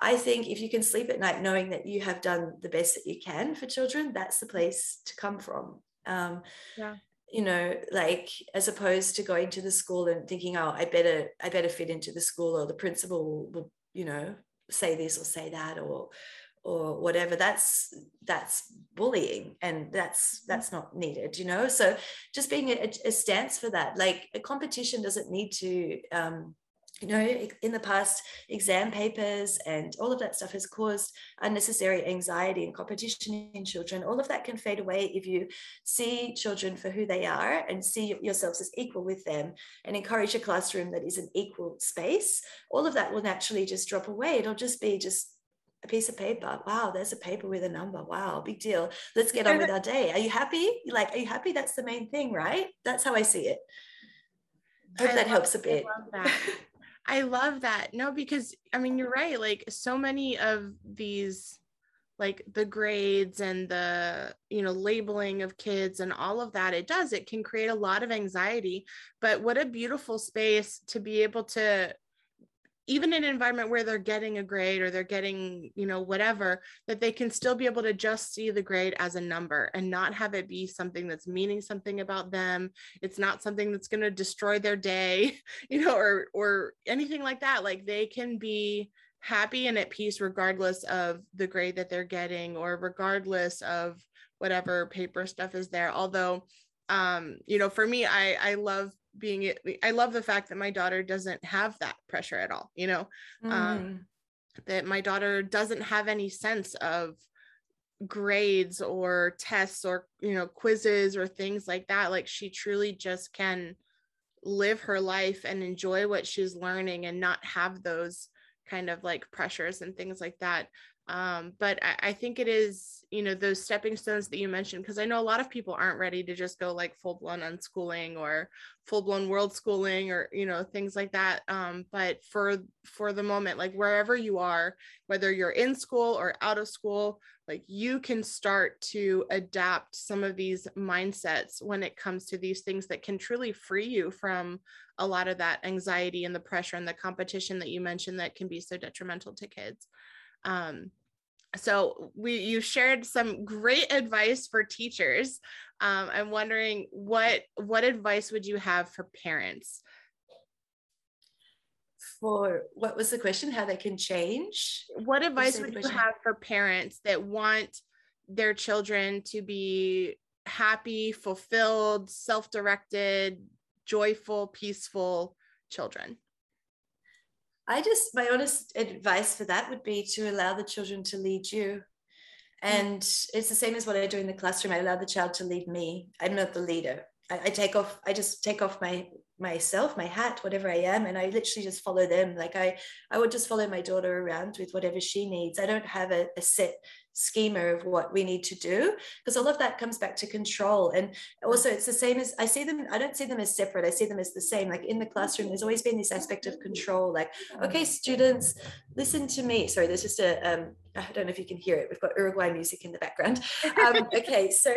I think if you can sleep at night knowing that you have done the best that you can for children, that's the place to come from. Um, yeah you know like as opposed to going to the school and thinking oh i better i better fit into the school or the principal will, you know say this or say that or or whatever. That's that's bullying and that's that's not needed you know? So just being a, a stance for that. Like a competition doesn't need to um, you know, in the past, exam papers and all of that stuff has caused unnecessary anxiety and competition in children. All of that can fade away if you see children for who they are and see yourselves as equal with them and encourage a classroom that is an equal space. All of that will naturally just drop away. It'll just be just a piece of paper. Wow, there's a paper with a number. Wow, big deal. Let's get on with our day. Are you happy? Like, are you happy? That's the main thing, right? That's how I see it. Hope I that helps a bit. I love that. No, because I mean, you're right. Like so many of these, like the grades and the, you know, labeling of kids and all of that, it does, it can create a lot of anxiety. But what a beautiful space to be able to even in an environment where they're getting a grade or they're getting you know whatever that they can still be able to just see the grade as a number and not have it be something that's meaning something about them. It's not something that's going to destroy their day you know or or anything like that. Like they can be happy and at peace regardless of the grade that they're getting or regardless of whatever paper stuff is there. Although um you know for me i i love being i love the fact that my daughter doesn't have that pressure at all you know? Mm. um, that my daughter doesn't have any sense of grades or tests or you know quizzes or things like that. Like she truly just can live her life and enjoy what she's learning and not have those kind of like pressures and things like that um, but I, I, think it is you know those stepping stones that you mentioned because i know a lot of people aren't ready to just go like full-blown unschooling or full-blown world schooling or you know things like that. Um, but for for the moment like wherever you are whether you're in school or out of school like you can start to adapt some of these mindsets when it comes to these things that can truly free you from a lot of that anxiety and the pressure and the competition that you mentioned that can be so detrimental to kids um, so we you shared some great advice for teachers. Um, I'm wondering what what advice would you have for parents? For what was the question? How they can change? What advice would you have for parents that want their children to be happy, fulfilled, self-directed, joyful, peaceful children? I just, my honest advice for that would be to allow the children to lead you. And mm. it's the same as what I do in the classroom. I allow the child to lead me. I'm not the leader. I, I take off, I just take off my myself, my hat, whatever I am, and I literally just follow them. Like I, I would just follow my daughter around with whatever she needs. I don't have a, a set schema of what we need to do because all of that comes back to control and also it's the same as i see them i don't see them as separate i see them as the same like in the classroom there's always been this aspect of control like okay students listen to me sorry there's just a um, I don't know if you can hear it. We've got Uruguay music in the background. Um, okay, so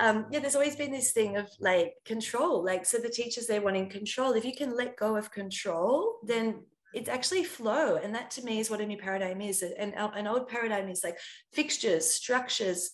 um, yeah, there's always been this thing of like control. Like, so the teachers they're wanting control. If you can let go of control, then it's actually flow and that to me is what a new paradigm is. And an old paradigm is like fixtures structures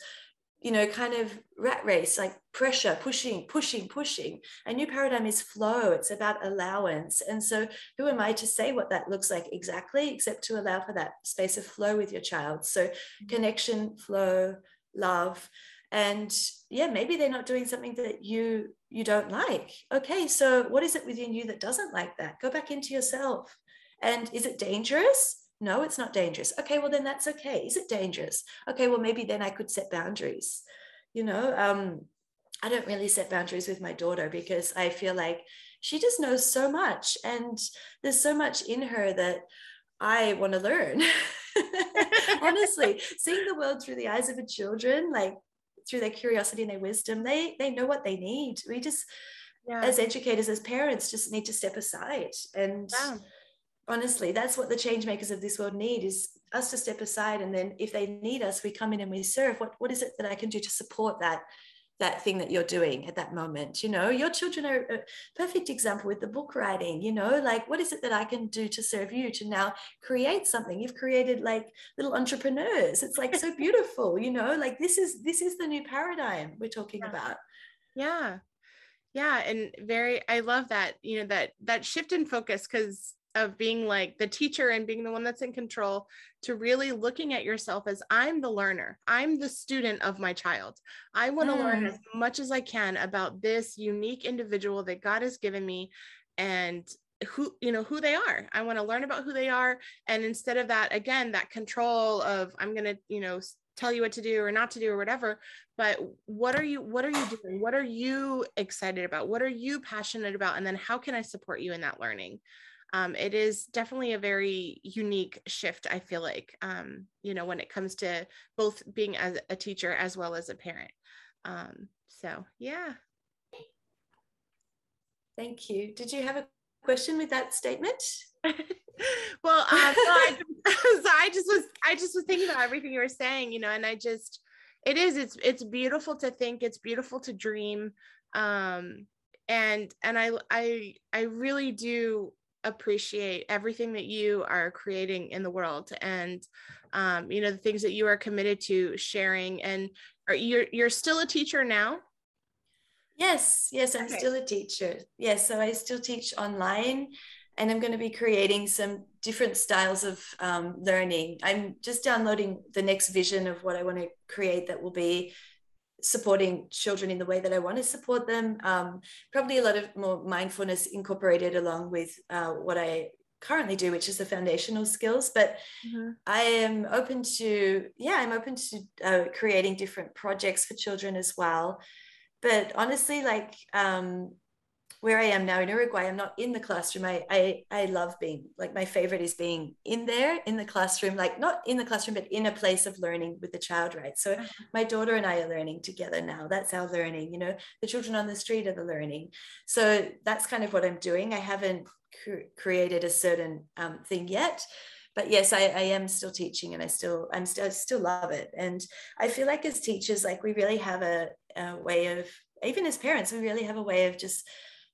you know kind of rat race like pressure pushing pushing pushing. A new paradigm is flow. It's about allowance. And so who am i to say what that looks like exactly except to allow for that space of flow with your child? So mm-hmm. connection flow love. And yeah maybe they're not doing something that you you don't like. Okay so what is it within you that doesn't like that? Go back into yourself and is it dangerous? No, it's not dangerous. Okay, well, then that's okay. Is it dangerous? Okay, well, maybe then I could set boundaries. You know, um, I don't really set boundaries with my daughter because I feel like she just knows so much and there's so much in her that I want to learn. Honestly, seeing the world through the eyes of a children, like through their curiosity and their wisdom, they they know what they need. We just, yeah. as educators, as parents, just need to step aside and. Yeah honestly that's what the change makers of this world need is us to step aside and then if they need us we come in and we serve. What what is it that i can do to support that that thing that you're doing at that moment? You know your children are a perfect example with the book writing you know like what is it that i can do to serve you to now create something? You've created like little entrepreneurs. It's like so beautiful you know like this is this is the new paradigm we're talking yeah. about. Yeah. Yeah and very i love that you know that that shift in focus because of being like the teacher and being the one that's in control to really looking at yourself as I'm the learner. I'm the student of my child. I want to mm. learn as much as I can about this unique individual that God has given me and who you know who they are i want to learn about who they are and instead of that again that control of i'm going to you know tell you what to do or not to do or whatever but what are you what are you doing what are you excited about what are you passionate about and then how can i support you in that learning um, it is definitely a very unique shift i feel like um, you know when it comes to both being as a teacher as well as a parent. Um, so yeah. Thank you. Did you have a question with that statement? Well um, I, so I just was i just was thinking about everything you were saying you know and i just it is it's it's beautiful to think it's beautiful to dream. Um and and i i i really do appreciate everything that you are creating in the world and um, you know the things that you are committed to sharing. And are you're you're still a teacher now? Yes yes i'm okay. still a teacher. Yes so i still teach online and i'm going to be creating some different styles of um, learning. I'm just downloading the next vision of what i want to create that will be supporting children in the way that I want to support them. Um, probably a lot of more mindfulness incorporated along with uh, what I currently do, which is the foundational skills. But mm-hmm. I am open to, yeah, I'm open to uh, creating different projects for children as well. But honestly, like um, where I am now in Uruguay, I'm not in the classroom. I, I I love being like my favorite is being in there in the classroom, like not in the classroom, but in a place of learning with the child, right? So uh-huh. my daughter and I are learning together now. That's our learning, you know, the children on the street are the learning. So that's kind of what I'm doing. I haven't cr- created a certain um, thing yet. But yes, I, I am still teaching and I still I'm still I still love it. And I feel like as teachers, like we really have a, a way of even as parents, we really have a way of just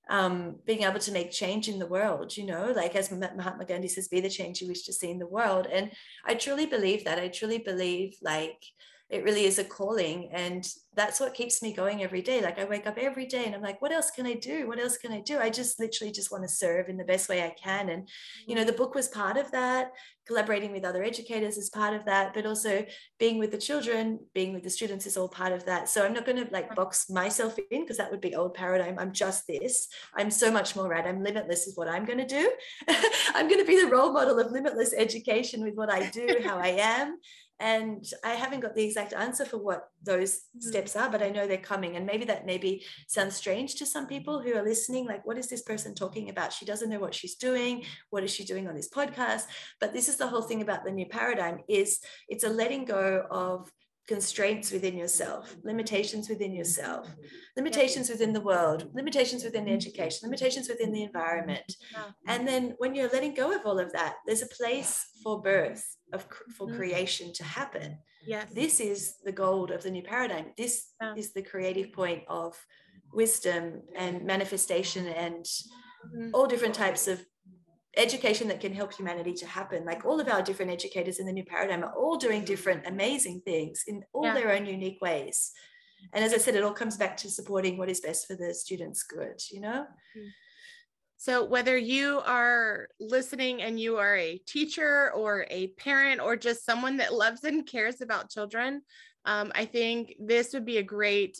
um, being able to make change in the world, you know, like as Mahatma Gandhi says, be the change you wish to see in the world. And I truly believe that. I truly believe like it really is a calling. And that's what keeps me going every day. Like I wake up every day and I'm like, what else can I do? What else can I do? I just literally just want to serve in the best way I can. And, you know, the book was part of that. Collaborating with other educators is part of that, but also being with the children, being with the students is all part of that. So I'm not going to like box myself in because that would be old paradigm. I'm just this. I'm so much more right. I'm limitless is what I'm going to do. I'm going to be the role model of limitless education with what I do, how I am and i haven't got the exact answer for what those mm-hmm. steps are but i know they're coming. And maybe that maybe sounds strange to some people who are listening like what is this person talking about? She doesn't know what she's doing. What is she doing on this podcast? But this is the whole thing about the new paradigm is it's a letting go of constraints within yourself, limitations within yourself, limitations within the world, limitations within education, limitations within the environment. And then when you're letting go of all of that, there's a place for birth, of for mm-hmm. creation to happen. Yes. This is the gold of the new paradigm. This yeah. is the creative point of wisdom and manifestation and mm-hmm. all different types of education that can help humanity to happen. Like all of our different educators in the new paradigm are all doing different amazing things in all yeah. their own unique ways. And as I said, it all comes back to supporting what is best for the students' good, you know? Mm. So, whether you are listening and you are a teacher or a parent or just someone that loves and cares about children, um, I think this would be a great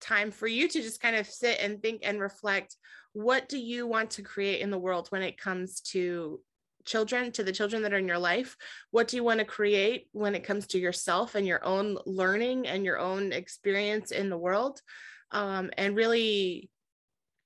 time for you to just kind of sit and think and reflect what do you want to create in the world when it comes to children to the children that are in your life? What do you want to create when it comes to yourself and your own learning and your own experience in the world? Um, and really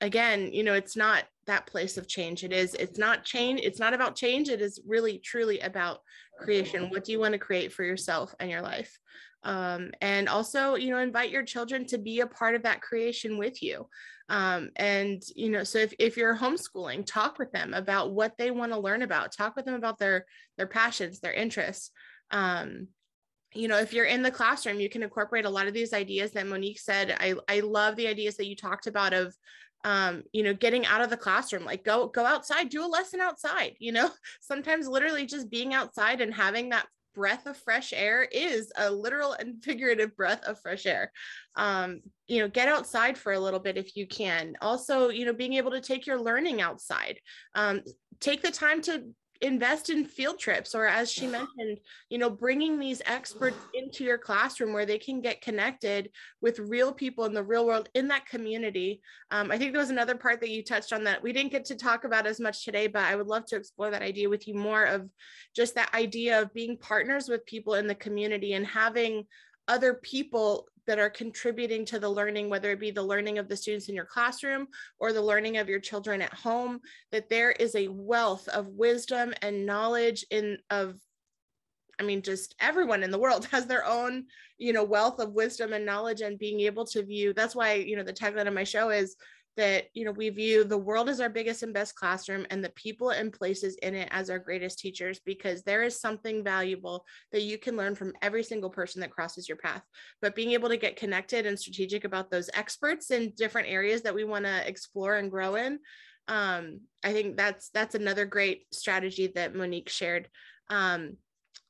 again you know it's not that place of change it is. It's not change it's not about change it is really truly about creation. What do you want to create for yourself and your life? Um, and also you know invite your children to be a part of that creation with you. Um, and you know so if, if you're homeschooling talk with them about what they want to learn about. Talk with them about their their passions their interests. Um, you know if you're in the classroom you can incorporate a lot of these ideas that monique said. I i love the ideas that you talked about of um, you know, getting out of the classroom, like go go outside, do a lesson outside, you know, sometimes literally just being outside and having that breath of fresh air is a literal and figurative breath of fresh air. Um, you know, get outside for a little bit if you can. Also, you know, being able to take your learning outside. Um, take the time to invest in field trips or as she mentioned you know bringing these experts into your classroom where they can get connected with real people in the real world in that community. Um, i think there was another part that you touched on that we didn't get to talk about as much today but i would love to explore that idea with you more of just that idea of being partners with people in the community and having other people that are contributing to the learning, whether it be the learning of the students in your classroom or the learning of your children at home, that there is a wealth of wisdom and knowledge in of I mean, just everyone in the world has their own, you know, wealth of wisdom and knowledge and being able to view. That's why, you know, the tagline of my show is that you know we view the world as our biggest and best classroom and the people and places in it as our greatest teachers because there is something valuable that you can learn from every single person that crosses your path. But being able to get connected and strategic about those experts in different areas that we want to explore and grow in um, i think that's that's another great strategy that monique shared. Um,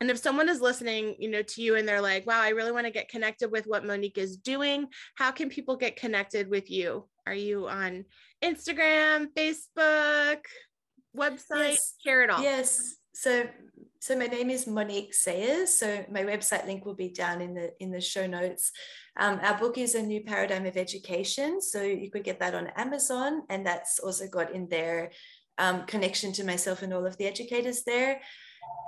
and if someone is listening, you know, to you and they're like, wow, I really want to get connected with what Monique is doing, how can people get connected with you? Are you on Instagram, Facebook, website? Yes. Share it all. Yes. So so my name is Monique Sayers. So my website link will be down in the in the show notes. Um, our book is a new paradigm of education. So you could get that on Amazon, and that's also got in there um, connection to myself and all of the educators there.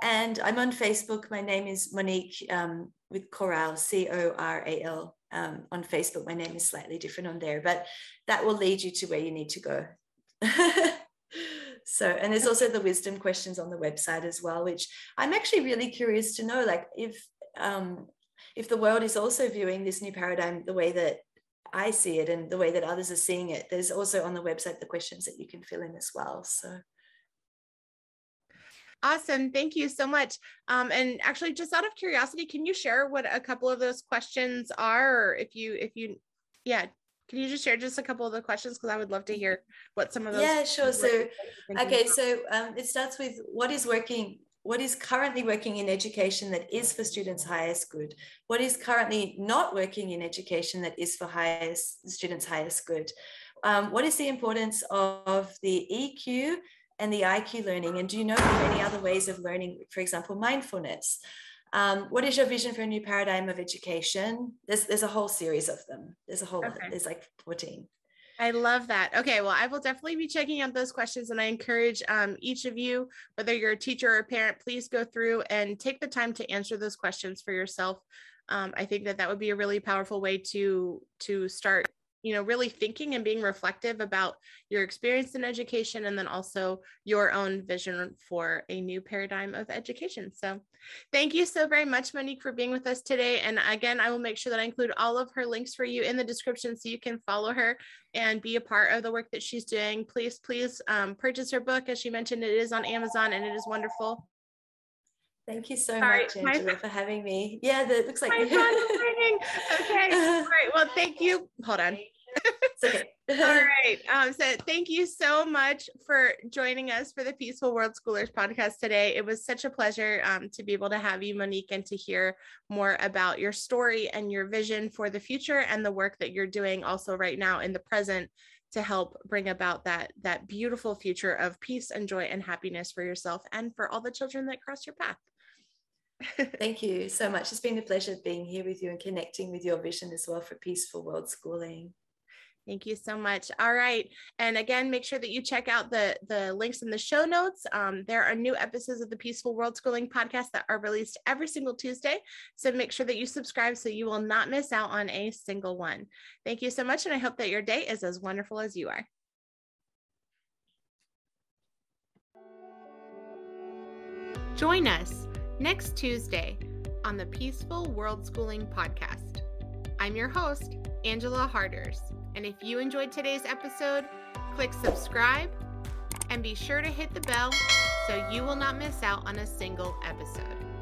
And I'm on Facebook. My name is Monique um, with Coral, C O R A L um, on Facebook. My name is slightly different on there, but that will lead you to where you need to go. so, and there's also the wisdom questions on the website as well, which I'm actually really curious to know, like if um, if the world is also viewing this new paradigm the way that I see it and the way that others are seeing it. There's also on the website the questions that you can fill in as well. So Awesome. Thank you so much. Um, and actually, just out of curiosity, can you share what a couple of those questions are? Or if you, if you, yeah, can you just share just a couple of the questions? Because I would love to hear what some of those. Yeah, sure. So, okay. So um, it starts with what is working, what is currently working in education that is for students' highest good? What is currently not working in education that is for highest students' highest good? Um, what is the importance of the EQ and the IQ learning? And do you know of any other ways of learning, for example, mindfulness? Um, what is your vision for a new paradigm of education? There's, there's a whole series of them. There's a whole, okay. there's like 14. I love that. Okay, well, I will definitely be checking out those questions, and I encourage um, each of you, whether you're a teacher or a parent, please go through and take the time to answer those questions for yourself. Um, I think that that would be a really powerful way to to start you know really thinking and being reflective about your experience in education and then also your own vision for a new paradigm of education. So thank you so very much monique for being with us today. And again i will make sure that i include all of her links for you in the description so you can follow her and be a part of the work that she's doing. Please please um, purchase her book. As she mentioned it is on amazon and it is wonderful. Thank you so Sorry, much, Angela, for having me. Yeah, that looks like my okay. All right. Well, thank you. Hold on okay. All right. Um, so thank you so much for joining us for the Peaceful World Schoolers podcast today. It was such a pleasure um, to be able to have you, Monique, and to hear more about your story and your vision for the future and the work that you're doing also right now in the present to help bring about that that beautiful future of peace and joy and happiness for yourself and for all the children that cross your path. Thank you so much. It's been a pleasure being here with you and connecting with your vision as well for peaceful world schooling. Thank you so much. All right. And again, make sure that you check out the, the links in the show notes. Um, there are new episodes of the Peaceful World Schooling podcast that are released every single Tuesday. So make sure that you subscribe so you will not miss out on a single one. Thank you so much. And I hope that your day is as wonderful as you are. Join us next Tuesday on the Peaceful World Schooling podcast. I'm your host, Angela Harders, and if you enjoyed today's episode, click subscribe and be sure to hit the bell so you will not miss out on a single episode.